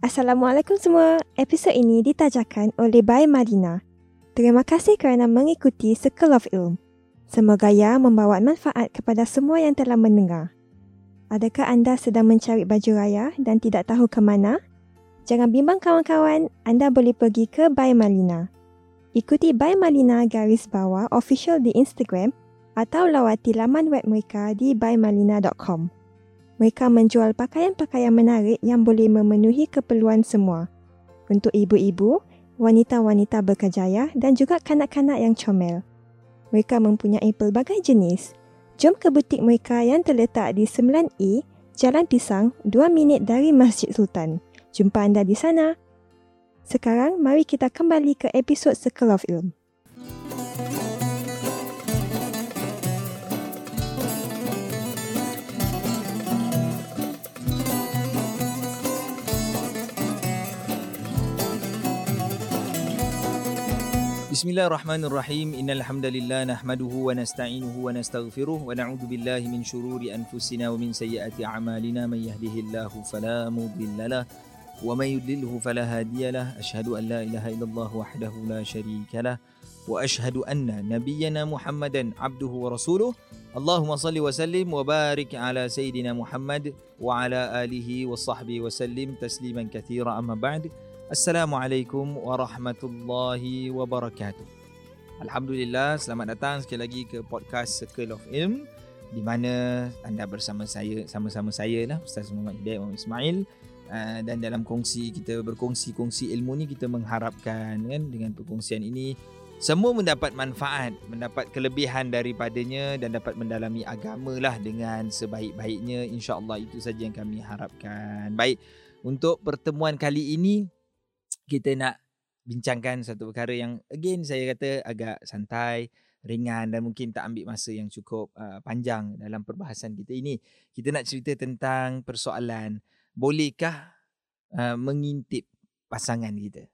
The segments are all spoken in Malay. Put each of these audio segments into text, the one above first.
Assalamualaikum semua. Episod ini ditajakan oleh Bay Madina. Terima kasih kerana mengikuti Circle of Ilm. Semoga ia membawa manfaat kepada semua yang telah mendengar. Adakah anda sedang mencari baju raya dan tidak tahu ke mana? Jangan bimbang kawan-kawan, anda boleh pergi ke Bay Malina. Ikuti Bay Malina garis bawah official di Instagram atau lawati laman web mereka di baymalina.com. Mereka menjual pakaian-pakaian menarik yang boleh memenuhi keperluan semua. Untuk ibu-ibu, wanita-wanita berkejaya dan juga kanak-kanak yang comel. Mereka mempunyai pelbagai jenis. Jom ke butik mereka yang terletak di 9E, Jalan Pisang, 2 minit dari Masjid Sultan. Jumpa anda di sana. Sekarang, mari kita kembali ke episod Circle of Ilm. بسم الله الرحمن الرحيم إن الحمد لله نحمده ونستعينه ونستغفره ونعوذ بالله من شرور أنفسنا ومن سيئات أعمالنا من يهده الله فلا مضل له ومن يضلله فلا هادي له أشهد أن لا إله إلا الله وحده لا شريك له وأشهد أن نبينا محمدا عبده ورسوله اللهم صل وسلم وبارك على سيدنا محمد وعلى آله وصحبه وسلم تسليما كثيرا أما بعد Assalamualaikum warahmatullahi wabarakatuh. Alhamdulillah, selamat datang sekali lagi ke podcast Circle of Ilm di mana anda bersama saya sama-sama saya lah Ustaz Muhammad Hidayat Muhammad Ismail uh, dan dalam kongsi kita berkongsi-kongsi ilmu ni kita mengharapkan kan dengan perkongsian ini semua mendapat manfaat, mendapat kelebihan daripadanya dan dapat mendalami agama lah dengan sebaik-baiknya. InsyaAllah itu saja yang kami harapkan. Baik, untuk pertemuan kali ini kita nak bincangkan satu perkara yang again saya kata agak santai, ringan dan mungkin tak ambil masa yang cukup uh, panjang dalam perbahasan kita ini. Kita nak cerita tentang persoalan bolehkah uh, mengintip pasangan kita?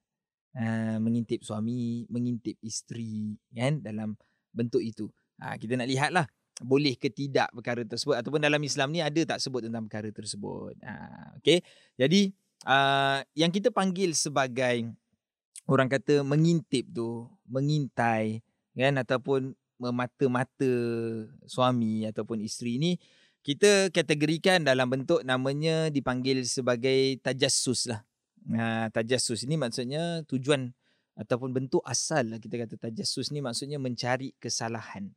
Uh, mengintip suami, mengintip isteri kan dalam bentuk itu. Uh, kita nak lihatlah boleh ke tidak perkara tersebut ataupun dalam Islam ni ada tak sebut tentang perkara tersebut. Uh, okay. Jadi uh, yang kita panggil sebagai orang kata mengintip tu, mengintai kan ataupun memata-mata suami ataupun isteri ni kita kategorikan dalam bentuk namanya dipanggil sebagai tajassus lah. Nah, tajassus ini maksudnya tujuan ataupun bentuk asal lah kita kata tajassus ni maksudnya mencari kesalahan.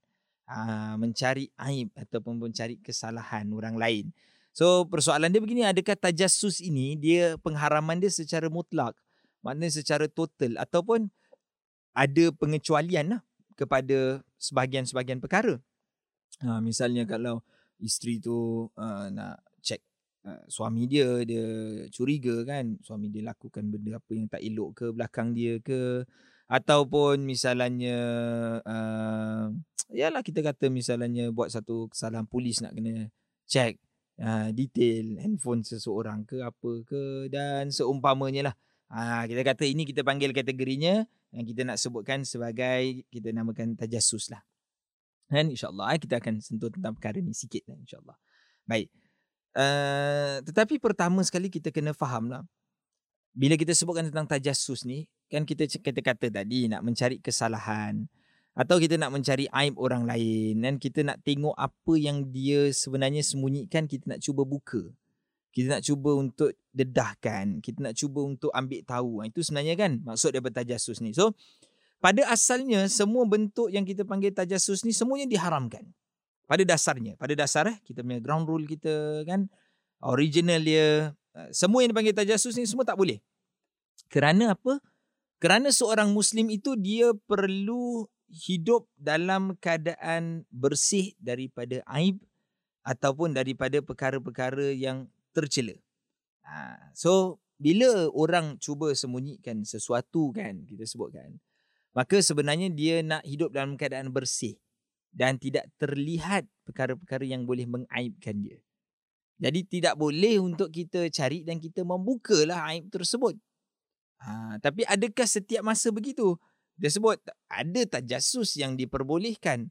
Uh, mencari aib ataupun mencari kesalahan orang lain. So persoalan dia begini adakah tajassus ini dia pengharaman dia secara mutlak maknanya secara total ataupun ada pengecualian lah kepada sebahagian-sebahagian perkara. Ha, misalnya kalau isteri tu uh, nak check uh, suami dia dia curiga kan suami dia lakukan benda apa yang tak elok ke belakang dia ke ataupun misalnya uh, yalah kita kata misalnya buat satu kesalahan polis nak kena check uh, detail handphone seseorang ke apa ke dan seumpamanya lah. Uh, kita kata ini kita panggil kategorinya yang kita nak sebutkan sebagai kita namakan tajassus lah. Dan insyaAllah eh, kita akan sentuh tentang perkara ni sikit lah insyaAllah. Baik. Uh, tetapi pertama sekali kita kena faham lah. Bila kita sebutkan tentang tajassus ni, kan kita kata kata tadi nak mencari kesalahan, atau kita nak mencari aib orang lain dan kita nak tengok apa yang dia sebenarnya sembunyikan kita nak cuba buka. Kita nak cuba untuk dedahkan kita nak cuba untuk ambil tahu. Itu sebenarnya kan maksud daripada tajassus ni. So pada asalnya semua bentuk yang kita panggil tajassus ni semuanya diharamkan. Pada dasarnya pada dasar eh kita punya ground rule kita kan? Original dia eh, semua yang dipanggil tajassus ni semua tak boleh. Kerana apa? Kerana seorang muslim itu dia perlu hidup dalam keadaan bersih daripada aib ataupun daripada perkara-perkara yang tercela. Ha, so bila orang cuba sembunyikan sesuatu kan kita sebutkan maka sebenarnya dia nak hidup dalam keadaan bersih dan tidak terlihat perkara-perkara yang boleh mengaibkan dia. Jadi tidak boleh untuk kita cari dan kita membukalah aib tersebut. Ha, tapi adakah setiap masa begitu? Dia sebut ada tak jasus yang diperbolehkan.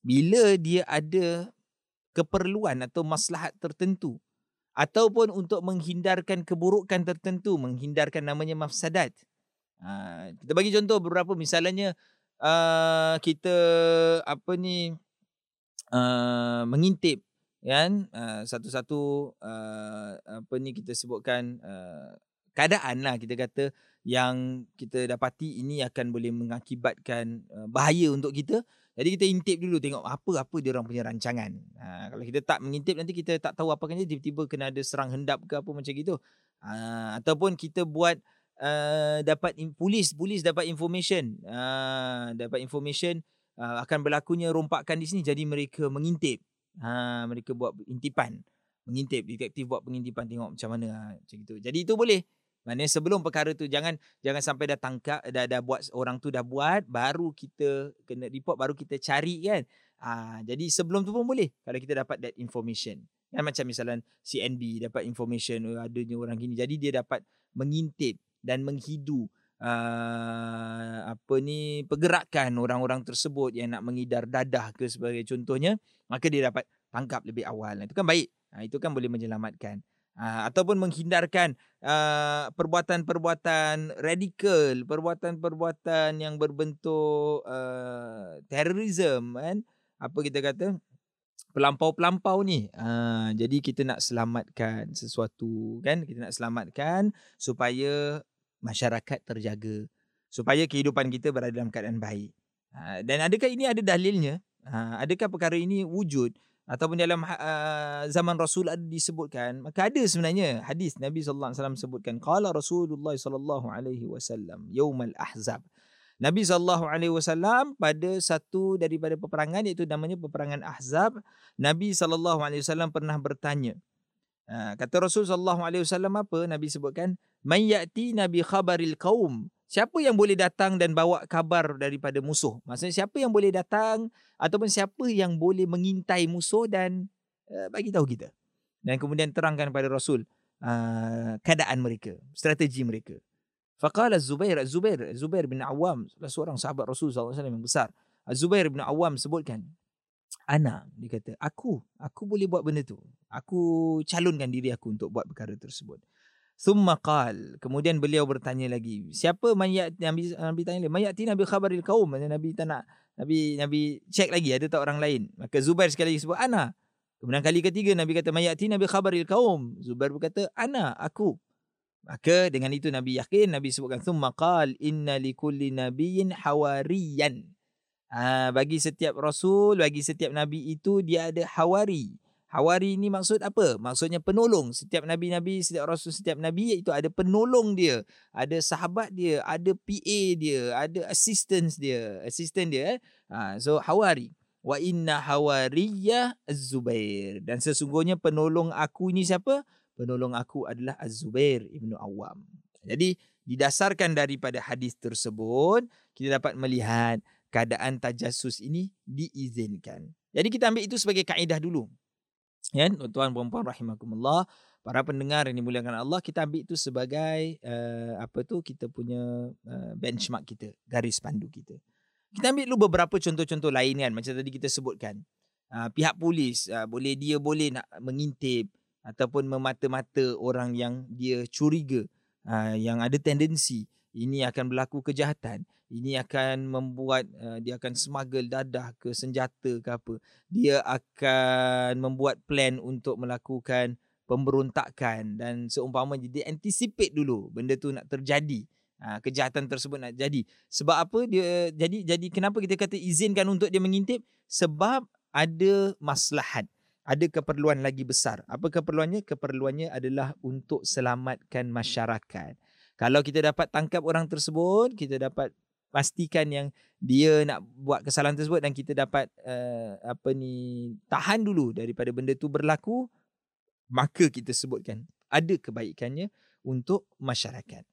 Bila dia ada keperluan atau maslahat tertentu ataupun untuk menghindarkan keburukan tertentu, menghindarkan namanya mafsadat. Ha, kita bagi contoh beberapa. Misalnya uh, kita apa ni uh, mengintip kan? Uh, satu-satu uh, apa ni kita sebutkan uh, keadaan lah kita kata yang kita dapati ini akan boleh mengakibatkan uh, bahaya untuk kita jadi kita intip dulu tengok apa-apa dia orang punya rancangan. Ha, kalau kita tak mengintip nanti kita tak tahu apa kan tiba-tiba kena ada serang hendap ke apa macam gitu. Ha, ataupun kita buat uh, dapat polis polis dapat information uh, dapat information uh, akan berlakunya rompakan di sini jadi mereka mengintip. Ha, mereka buat intipan. Mengintip detektif buat pengintipan tengok macam mana ha, macam gitu. Jadi itu boleh. Maknanya sebelum perkara tu jangan jangan sampai dah tangkap dah dah buat orang tu dah buat baru kita kena report baru kita cari kan. Ah jadi sebelum tu pun boleh kalau kita dapat that information. Kan macam misalnya CNB dapat information oh, adanya orang gini. Jadi dia dapat mengintip dan menghidu uh, apa ni pergerakan orang-orang tersebut yang nak mengidar dadah ke sebagai contohnya maka dia dapat tangkap lebih awal. Itu kan baik. Ha, itu kan boleh menyelamatkan uh, ataupun menghindarkan uh, perbuatan-perbuatan radikal, perbuatan-perbuatan yang berbentuk uh, terorisme kan apa kita kata pelampau-pelampau ni. Uh, jadi kita nak selamatkan sesuatu kan, kita nak selamatkan supaya masyarakat terjaga, supaya kehidupan kita berada dalam keadaan baik. Uh, dan adakah ini ada dalilnya? Uh, adakah perkara ini wujud? Ataupun dalam uh, zaman Rasul ada disebutkan maka ada sebenarnya hadis Nabi sallallahu alaihi wasallam sebutkan qala Rasulullah sallallahu alaihi wasallam yaumal ahzab. Nabi sallallahu alaihi wasallam pada satu daripada peperangan iaitu namanya peperangan Ahzab Nabi sallallahu alaihi wasallam pernah bertanya uh, kata Rasul sallallahu alaihi wasallam apa Nabi sebutkan may yati nabi khabaril qaum Siapa yang boleh datang dan bawa kabar daripada musuh? Maksudnya siapa yang boleh datang ataupun siapa yang boleh mengintai musuh dan uh, bagi tahu kita. Dan kemudian terangkan kepada Rasul uh, keadaan mereka, strategi mereka. Faqala Zubair, Zubair, Zubair bin Awam, seorang sahabat Rasul SAW yang besar. Zubair bin Awam sebutkan, Ana, dia kata, aku, aku boleh buat benda tu. Aku calonkan diri aku untuk buat perkara tersebut. Thumma qal. Kemudian beliau bertanya lagi. Siapa mayat Nabi Nabi tanya lagi. Mayat Nabi khabaril kaum. Nabi tak nak. Nabi Nabi cek lagi ada tak orang lain. Maka Zubair sekali lagi sebut ana. Kemudian kali ketiga Nabi kata mayat Nabi khabaril kaum. Zubair berkata ana aku. Maka dengan itu Nabi yakin Nabi sebutkan thumma qal inna likulli nabiyyin hawariyan. Ha, bagi setiap rasul, bagi setiap nabi itu dia ada hawari. Hawari ni maksud apa? Maksudnya penolong. Setiap nabi-nabi, setiap rasul, setiap nabi iaitu ada penolong dia, ada sahabat dia, ada PA dia, ada assistance dia, assistant dia. Eh? Ha, so hawari. Wa inna hawariyya Az-Zubair. Dan sesungguhnya penolong aku ini siapa? Penolong aku adalah Az-Zubair Ibnu Awam. Jadi didasarkan daripada hadis tersebut, kita dapat melihat keadaan tajassus ini diizinkan. Jadi kita ambil itu sebagai kaedah dulu. Ya, tuan puan-puan rahimakumullah, para pendengar yang dimuliakan Allah, kita ambil itu sebagai uh, apa tu kita punya uh, benchmark kita, garis pandu kita. Kita ambil dulu beberapa contoh-contoh lain kan, macam tadi kita sebutkan. Uh, pihak polis uh, boleh dia boleh nak mengintip ataupun memata-mata orang yang dia curiga, uh, yang ada tendensi ini akan berlaku kejahatan. Ini akan membuat uh, dia akan smuggle dadah ke senjata ke apa. Dia akan membuat plan untuk melakukan pemberontakan dan seumpama dia anticipate dulu benda tu nak terjadi. Uh, kejahatan tersebut nak jadi. Sebab apa? Dia jadi jadi kenapa kita kata izinkan untuk dia mengintip? Sebab ada maslahat ada keperluan lagi besar. Apa keperluannya? Keperluannya adalah untuk selamatkan masyarakat kalau kita dapat tangkap orang tersebut kita dapat pastikan yang dia nak buat kesalahan tersebut dan kita dapat uh, apa ni tahan dulu daripada benda tu berlaku maka kita sebutkan ada kebaikannya untuk masyarakat.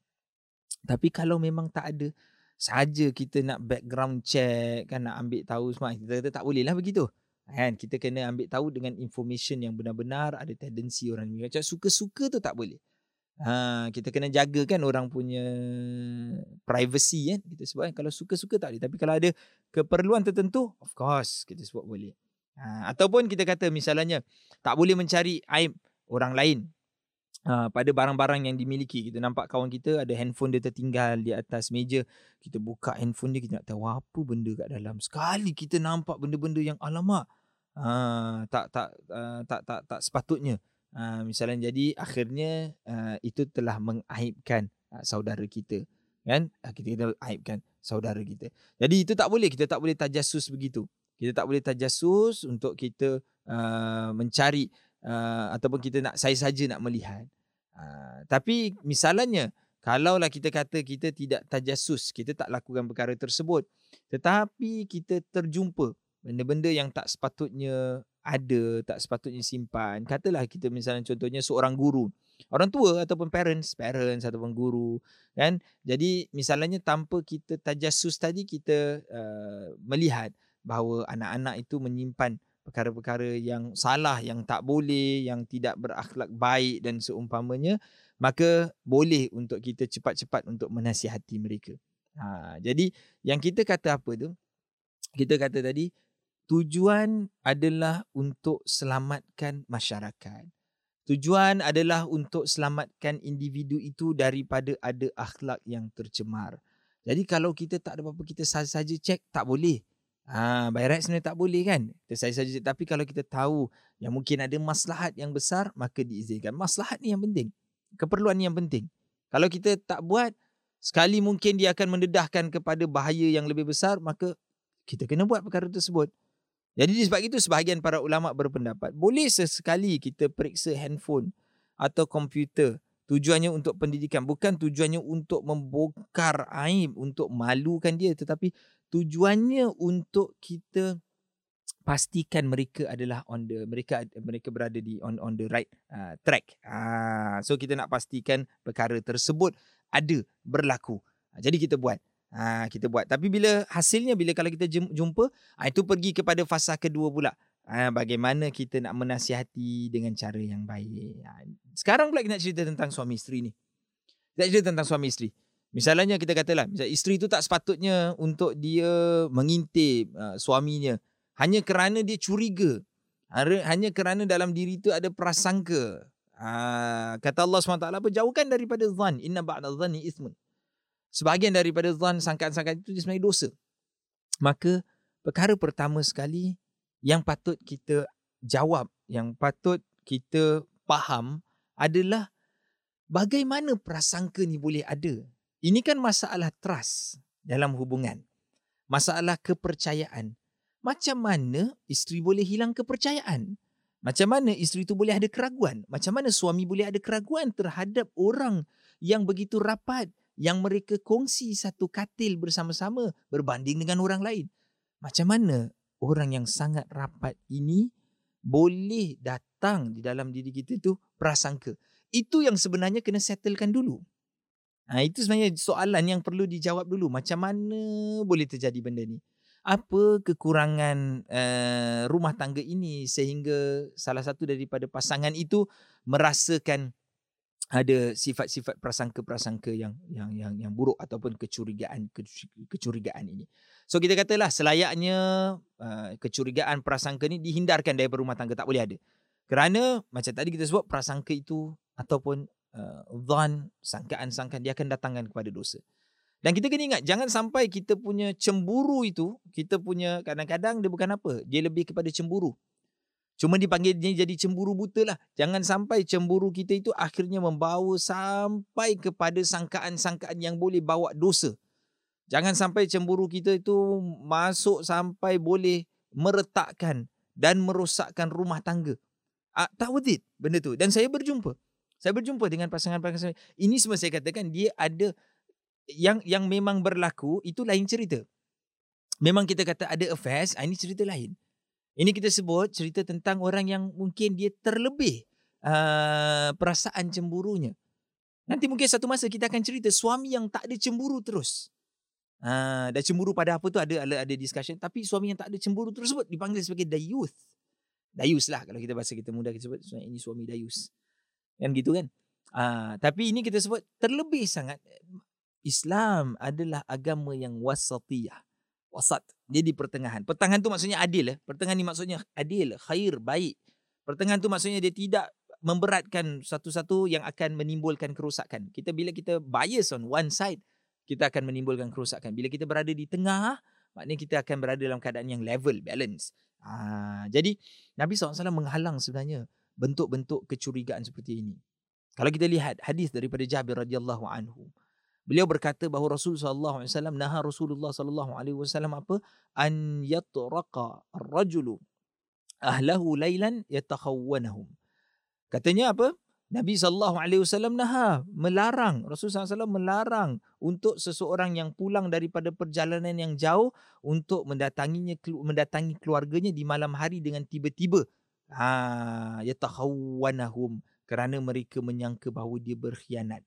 Tapi kalau memang tak ada saja kita nak background check kan nak ambil tahu semua kita kata tak boleh lah begitu. Kan kita kena ambil tahu dengan information yang benar-benar ada tendensi orang macam suka-suka tu tak boleh. Ha, kita kena jaga kan orang punya privacy kan kita sebut kan kalau suka-suka tak boleh tapi kalau ada keperluan tertentu of course kita sebut boleh ha, ataupun kita kata misalnya tak boleh mencari aib orang lain uh, pada barang-barang yang dimiliki. Kita nampak kawan kita ada handphone dia tertinggal di atas meja. Kita buka handphone dia, kita nak tahu apa benda kat dalam. Sekali kita nampak benda-benda yang alamak. Uh, tak, tak, uh, tak, tak, tak sepatutnya. Uh, misalnya jadi akhirnya uh, itu telah mengaibkan uh, saudara kita. Kan? Uh, kita kena aibkan saudara kita. Jadi itu tak boleh. Kita tak boleh tajasus begitu. Kita tak boleh tajasus untuk kita uh, mencari uh, ataupun kita nak saya saja nak melihat. Uh, tapi misalnya kalaulah kita kata kita tidak tajasus, kita tak lakukan perkara tersebut, tetapi kita terjumpa benda-benda yang tak sepatutnya ada, tak sepatutnya simpan. Katalah kita misalnya contohnya seorang guru, orang tua ataupun parents, parents ataupun guru, kan? Jadi misalnya tanpa kita tajasus tadi kita uh, melihat bahawa anak-anak itu menyimpan perkara-perkara yang salah, yang tak boleh, yang tidak berakhlak baik dan seumpamanya, maka boleh untuk kita cepat-cepat untuk menasihati mereka. Ha, jadi yang kita kata apa tu? Kita kata tadi tujuan adalah untuk selamatkan masyarakat. Tujuan adalah untuk selamatkan individu itu daripada ada akhlak yang tercemar. Jadi kalau kita tak ada apa-apa kita saja-saja cek tak boleh. Ha, by right sebenarnya tak boleh kan? Kita saja saja tapi kalau kita tahu yang mungkin ada maslahat yang besar maka diizinkan. Maslahat ni yang penting. Keperluan ni yang penting. Kalau kita tak buat sekali mungkin dia akan mendedahkan kepada bahaya yang lebih besar maka kita kena buat perkara tersebut. Jadi sebab itu sebahagian para ulama berpendapat boleh sesekali kita periksa handphone atau komputer tujuannya untuk pendidikan bukan tujuannya untuk membongkar aib untuk malukan dia tetapi tujuannya untuk kita pastikan mereka adalah on the mereka mereka berada di on on the right uh, track. Ah uh, so kita nak pastikan perkara tersebut ada berlaku. Uh, jadi kita buat. Uh, kita buat. Tapi bila hasilnya bila kalau kita jumpa uh, itu pergi kepada fasa kedua pula. Uh, bagaimana kita nak menasihati dengan cara yang baik. Uh, sekarang pula kita nak cerita tentang suami isteri ni. Kita cerita tentang suami isteri. Misalnya kita katalah, misal isteri itu tak sepatutnya untuk dia mengintip uh, suaminya hanya kerana dia curiga. Hanya kerana dalam diri itu ada prasangka. Uh, kata Allah SWT apa? Jauhkan daripada zan. Inna ba'da zani ismun. Sebahagian daripada zan, sangkaan-sangkaan itu sebenarnya dosa. Maka perkara pertama sekali yang patut kita jawab, yang patut kita faham adalah bagaimana prasangka ni boleh ada ini kan masalah trust dalam hubungan. Masalah kepercayaan. Macam mana isteri boleh hilang kepercayaan? Macam mana isteri itu boleh ada keraguan? Macam mana suami boleh ada keraguan terhadap orang yang begitu rapat yang mereka kongsi satu katil bersama-sama berbanding dengan orang lain? Macam mana orang yang sangat rapat ini boleh datang di dalam diri kita itu prasangka? Itu yang sebenarnya kena settlekan dulu. Ha, itu sebenarnya soalan yang perlu dijawab dulu. Macam mana boleh terjadi benda ni? Apa kekurangan uh, rumah tangga ini sehingga salah satu daripada pasangan itu merasakan ada sifat-sifat prasangka-prasangka yang yang yang yang buruk ataupun kecurigaan kecurigaan ini. So kita katalah selayaknya uh, kecurigaan prasangka ni dihindarkan daripada rumah tangga tak boleh ada. Kerana macam tadi kita sebut prasangka itu ataupun dhan, uh, sangkaan-sangkaan dia akan datangkan kepada dosa. Dan kita kena ingat jangan sampai kita punya cemburu itu, kita punya kadang-kadang dia bukan apa, dia lebih kepada cemburu. Cuma dipanggil dia jadi cemburu buta lah. Jangan sampai cemburu kita itu akhirnya membawa sampai kepada sangkaan-sangkaan yang boleh bawa dosa. Jangan sampai cemburu kita itu masuk sampai boleh meretakkan dan merosakkan rumah tangga. Ah, tak worth it benda tu. Dan saya berjumpa. Saya berjumpa dengan pasangan-pasangan ini semua saya katakan dia ada yang yang memang berlaku itu lain cerita. Memang kita kata ada affairs, ah, ini cerita lain. Ini kita sebut cerita tentang orang yang mungkin dia terlebih uh, perasaan cemburunya. Nanti mungkin satu masa kita akan cerita suami yang tak ada cemburu terus. Uh, dan cemburu pada apa tu ada, ada ada discussion tapi suami yang tak ada cemburu tersebut dipanggil sebagai dayuth. Dayus lah kalau kita bahasa kita mudah kita sebut ini suami dayus. Kan gitu kan? Uh, tapi ini kita sebut terlebih sangat Islam adalah agama yang wasatiyah. Wasat. Dia di pertengahan. Pertengahan tu maksudnya adil. Eh? Pertengahan ni maksudnya adil, khair, baik. Pertengahan tu maksudnya dia tidak memberatkan satu-satu yang akan menimbulkan kerosakan. Kita bila kita bias on one side, kita akan menimbulkan kerosakan. Bila kita berada di tengah, maknanya kita akan berada dalam keadaan yang level, balance. Ha, jadi Nabi SAW menghalang sebenarnya bentuk-bentuk kecurigaan seperti ini. Kalau kita lihat hadis daripada Jabir radhiyallahu anhu, beliau berkata bahawa Rasulullah SAW naha Rasulullah wasallam apa? An yatraqa ar-rajulu ahlahu lailan yatakhawwanahum. Katanya apa? Nabi sallallahu alaihi wasallam naha melarang Rasulullah SAW melarang untuk seseorang yang pulang daripada perjalanan yang jauh untuk mendatanginya mendatangi keluarganya di malam hari dengan tiba-tiba ha yatakhawwanahum kerana mereka menyangka bahawa dia berkhianat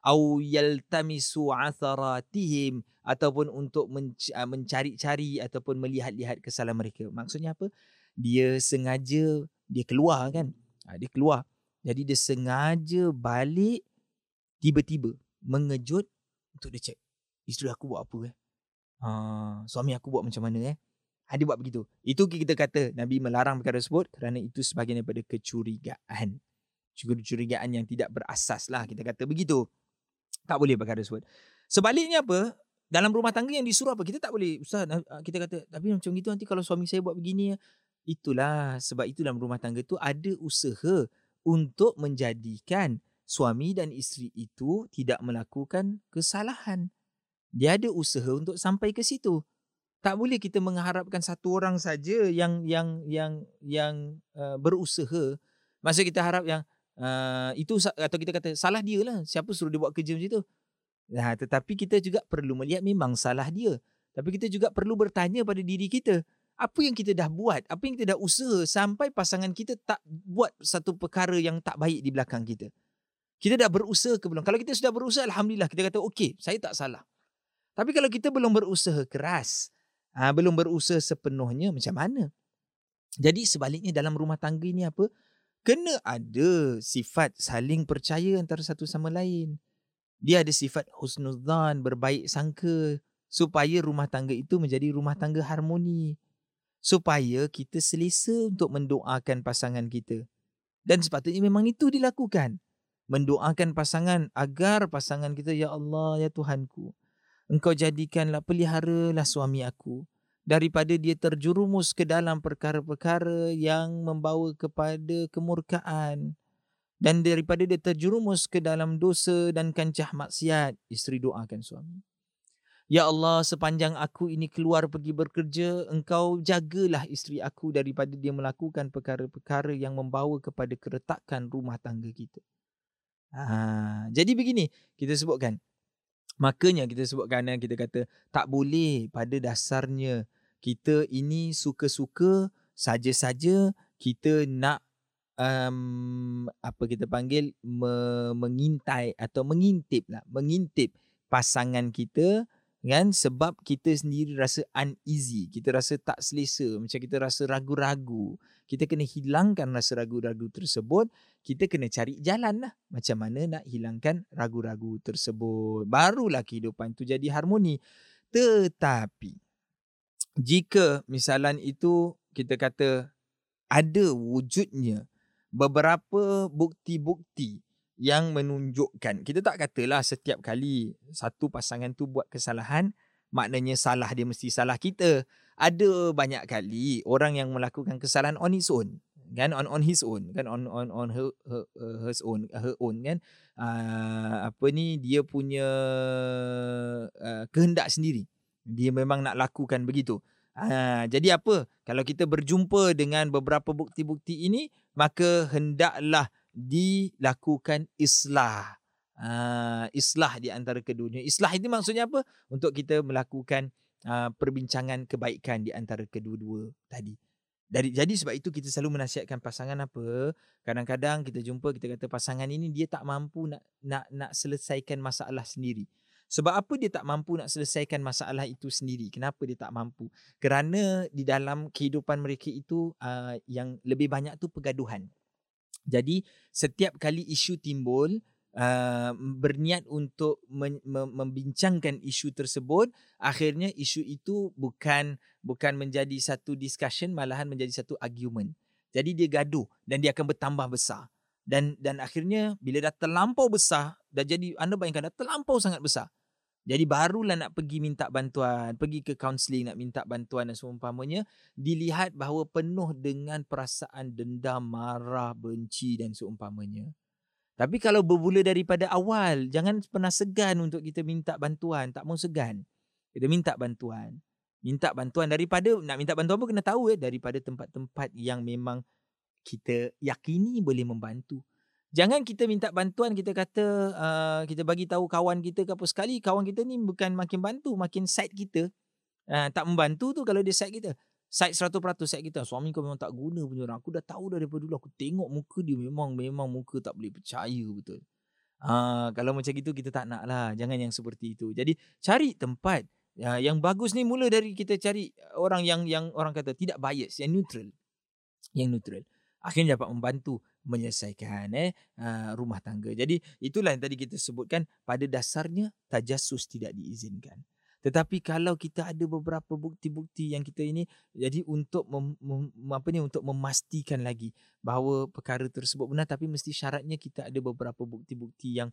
au yaltamisu atharatihim ataupun untuk mencari-cari ataupun melihat-lihat kesalahan mereka maksudnya apa dia sengaja dia keluar kan ha, dia keluar jadi dia sengaja balik tiba-tiba mengejut untuk dia cek isteri aku buat apa eh. Ha, suami aku buat macam mana eh. Ha, dia buat begitu. Itu kita kata Nabi melarang perkara tersebut kerana itu sebahagian daripada kecurigaan. Kecurigaan yang tidak berasas lah kita kata begitu. Tak boleh perkara tersebut. Sebaliknya apa? Dalam rumah tangga yang disuruh apa? Kita tak boleh. Ustaz, kita kata tapi macam gitu nanti kalau suami saya buat begini. Itulah sebab itu dalam rumah tangga tu ada usaha untuk menjadikan suami dan isteri itu tidak melakukan kesalahan. Dia ada usaha untuk sampai ke situ. Tak boleh kita mengharapkan satu orang saja yang yang yang yang uh, berusaha. Maksud kita harap yang uh, itu atau kita kata salah dia lah. Siapa suruh dia buat kerja macam tu? Nah, tetapi kita juga perlu melihat memang salah dia. Tapi kita juga perlu bertanya pada diri kita apa yang kita dah buat, apa yang kita dah usaha sampai pasangan kita tak buat satu perkara yang tak baik di belakang kita. Kita dah berusaha ke belum? Kalau kita sudah berusaha, Alhamdulillah, kita kata, okey, saya tak salah. Tapi kalau kita belum berusaha keras, ha, belum berusaha sepenuhnya, macam mana? Jadi sebaliknya dalam rumah tangga ini apa? Kena ada sifat saling percaya antara satu sama lain. Dia ada sifat husnudzan, berbaik sangka supaya rumah tangga itu menjadi rumah tangga harmoni supaya kita selesa untuk mendoakan pasangan kita. Dan sepatutnya memang itu dilakukan. Mendoakan pasangan agar pasangan kita, Ya Allah, Ya Tuhanku, Engkau jadikanlah, peliharalah suami aku daripada dia terjurumus ke dalam perkara-perkara yang membawa kepada kemurkaan dan daripada dia terjurumus ke dalam dosa dan kancah maksiat, isteri doakan suami. Ya Allah, sepanjang aku ini keluar pergi bekerja, engkau jagalah isteri aku daripada dia melakukan perkara-perkara yang membawa kepada keretakan rumah tangga kita. Ha, jadi begini, kita sebutkan. Makanya kita sebutkan yang kita kata, tak boleh pada dasarnya. Kita ini suka-suka saja-saja kita nak um, apa kita panggil me- mengintai atau mengintip lah, mengintip pasangan kita kan sebab kita sendiri rasa uneasy. Kita rasa tak selesa macam kita rasa ragu-ragu. Kita kena hilangkan rasa ragu-ragu tersebut kita kena cari jalan lah macam mana nak hilangkan ragu-ragu tersebut. Barulah kehidupan itu jadi harmoni. Tetapi jika misalan itu kita kata ada wujudnya beberapa bukti-bukti yang menunjukkan kita tak katalah setiap kali satu pasangan tu buat kesalahan maknanya salah dia mesti salah kita. Ada banyak kali orang yang melakukan kesalahan on his own kan on on his own kan on on on her her, her own her own kan uh, apa ni dia punya uh, kehendak sendiri dia memang nak lakukan begitu uh, jadi apa kalau kita berjumpa dengan beberapa bukti-bukti ini maka hendaklah dilakukan islah. Uh, islah di antara keduanya. Islah itu maksudnya apa? Untuk kita melakukan uh, perbincangan kebaikan di antara kedua-dua tadi. Dari, jadi sebab itu kita selalu menasihatkan pasangan apa? Kadang-kadang kita jumpa kita kata pasangan ini dia tak mampu nak nak nak selesaikan masalah sendiri. Sebab apa dia tak mampu nak selesaikan masalah itu sendiri? Kenapa dia tak mampu? Kerana di dalam kehidupan mereka itu uh, yang lebih banyak tu pergaduhan. Jadi setiap kali isu timbul uh, berniat untuk men- membincangkan isu tersebut akhirnya isu itu bukan bukan menjadi satu discussion malahan menjadi satu argument. Jadi dia gaduh dan dia akan bertambah besar. dan dan akhirnya bila dah terlampau besar dah jadi anda bayangkan dah terlampau sangat besar jadi barulah nak pergi minta bantuan pergi ke kaunseling nak minta bantuan dan seumpamanya dilihat bahawa penuh dengan perasaan dendam marah benci dan seumpamanya tapi kalau bermula daripada awal jangan pernah segan untuk kita minta bantuan tak mau segan kita minta bantuan minta bantuan daripada nak minta bantuan pun kena tahu eh daripada tempat-tempat yang memang kita yakini boleh membantu. Jangan kita minta bantuan kita kata uh, kita bagi tahu kawan kita ke apa sekali kawan kita ni bukan makin bantu makin side kita uh, tak membantu tu kalau dia side kita. Side 100% side kita. Suami kau memang tak guna punya orang. Aku dah tahu daripada dulu aku tengok muka dia memang memang muka tak boleh percaya betul. Uh, kalau macam gitu kita tak nak lah. Jangan yang seperti itu. Jadi cari tempat uh, yang bagus ni mula dari kita cari orang yang yang orang kata tidak bias, yang neutral. Yang neutral akhirnya dapat membantu menyelesaikan eh uh, rumah tangga. Jadi itulah yang tadi kita sebutkan pada dasarnya tajasus tidak diizinkan. Tetapi kalau kita ada beberapa bukti-bukti yang kita ini jadi untuk mem, mem, apa ni untuk memastikan lagi bahawa perkara tersebut benar tapi mesti syaratnya kita ada beberapa bukti-bukti yang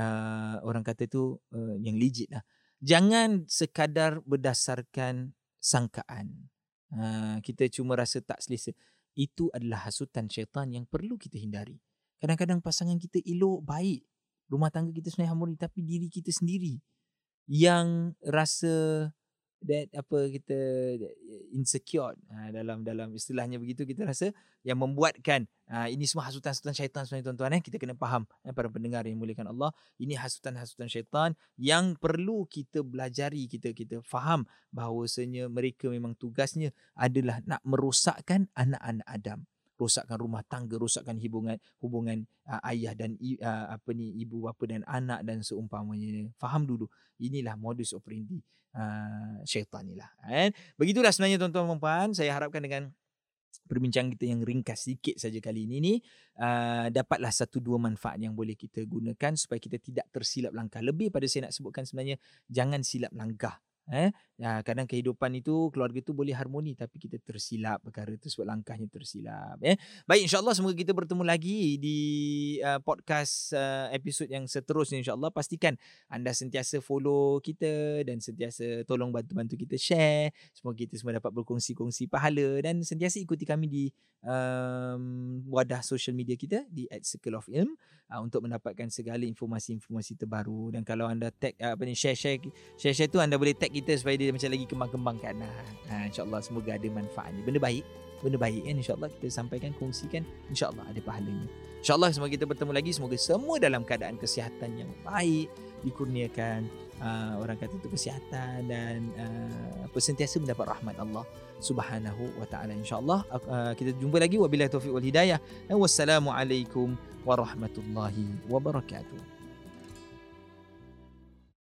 uh, orang kata tu uh, yang legit lah. Jangan sekadar berdasarkan sangkaan. Uh, kita cuma rasa tak selesa itu adalah hasutan syaitan yang perlu kita hindari. Kadang-kadang pasangan kita elok, baik. Rumah tangga kita sebenarnya harmoni tapi diri kita sendiri yang rasa that apa kita insecure ha, dalam dalam istilahnya begitu kita rasa yang membuatkan ha, ini semua hasutan-hasutan syaitan sebenarnya tuan-tuan eh kita kena faham eh, para pendengar yang muliakan Allah ini hasutan-hasutan syaitan yang perlu kita belajari kita kita faham bahawasanya mereka memang tugasnya adalah nak merosakkan anak-anak Adam rosakkan rumah tangga rosakkan hubungan hubungan uh, ayah dan uh, apa ni ibu bapa dan anak dan seumpamanya. Faham dulu? Inilah modus operandi uh, syaitan inilah kan? Begitulah sebenarnya tuan-tuan dan puan saya harapkan dengan perbincangan kita yang ringkas sikit saja kali ini ni uh, dapatlah satu dua manfaat yang boleh kita gunakan supaya kita tidak tersilap langkah. Lebih pada saya nak sebutkan sebenarnya jangan silap langkah Eh, ya, kadang kehidupan itu keluarga itu boleh harmoni tapi kita tersilap perkara tersebut langkahnya tersilap. Eh. Baik insyaAllah semoga kita bertemu lagi di uh, podcast uh, episod yang seterusnya insyaAllah. Pastikan anda sentiasa follow kita dan sentiasa tolong bantu-bantu kita share. Semoga kita semua dapat berkongsi-kongsi pahala dan sentiasa ikuti kami di um, wadah social media kita di at Circle of Ilm uh, untuk mendapatkan segala informasi-informasi terbaru dan kalau anda tag uh, apa ni share-share share-share tu anda boleh tag kita supaya dia macam lagi kembang-kembangkan. Ha, ha, InsyaAllah semoga ada manfaatnya. Benda baik. Benda baik kan insyaAllah kita sampaikan, kongsikan. InsyaAllah ada pahalanya. InsyaAllah semoga kita bertemu lagi. Semoga semua dalam keadaan kesihatan yang baik. Dikurniakan uh, orang kata itu kesihatan dan uh, sentiasa mendapat rahmat Allah Subhanahu wa taala insyaallah uh, kita jumpa lagi wabillahi taufiq wal hidayah wassalamualaikum warahmatullahi wabarakatuh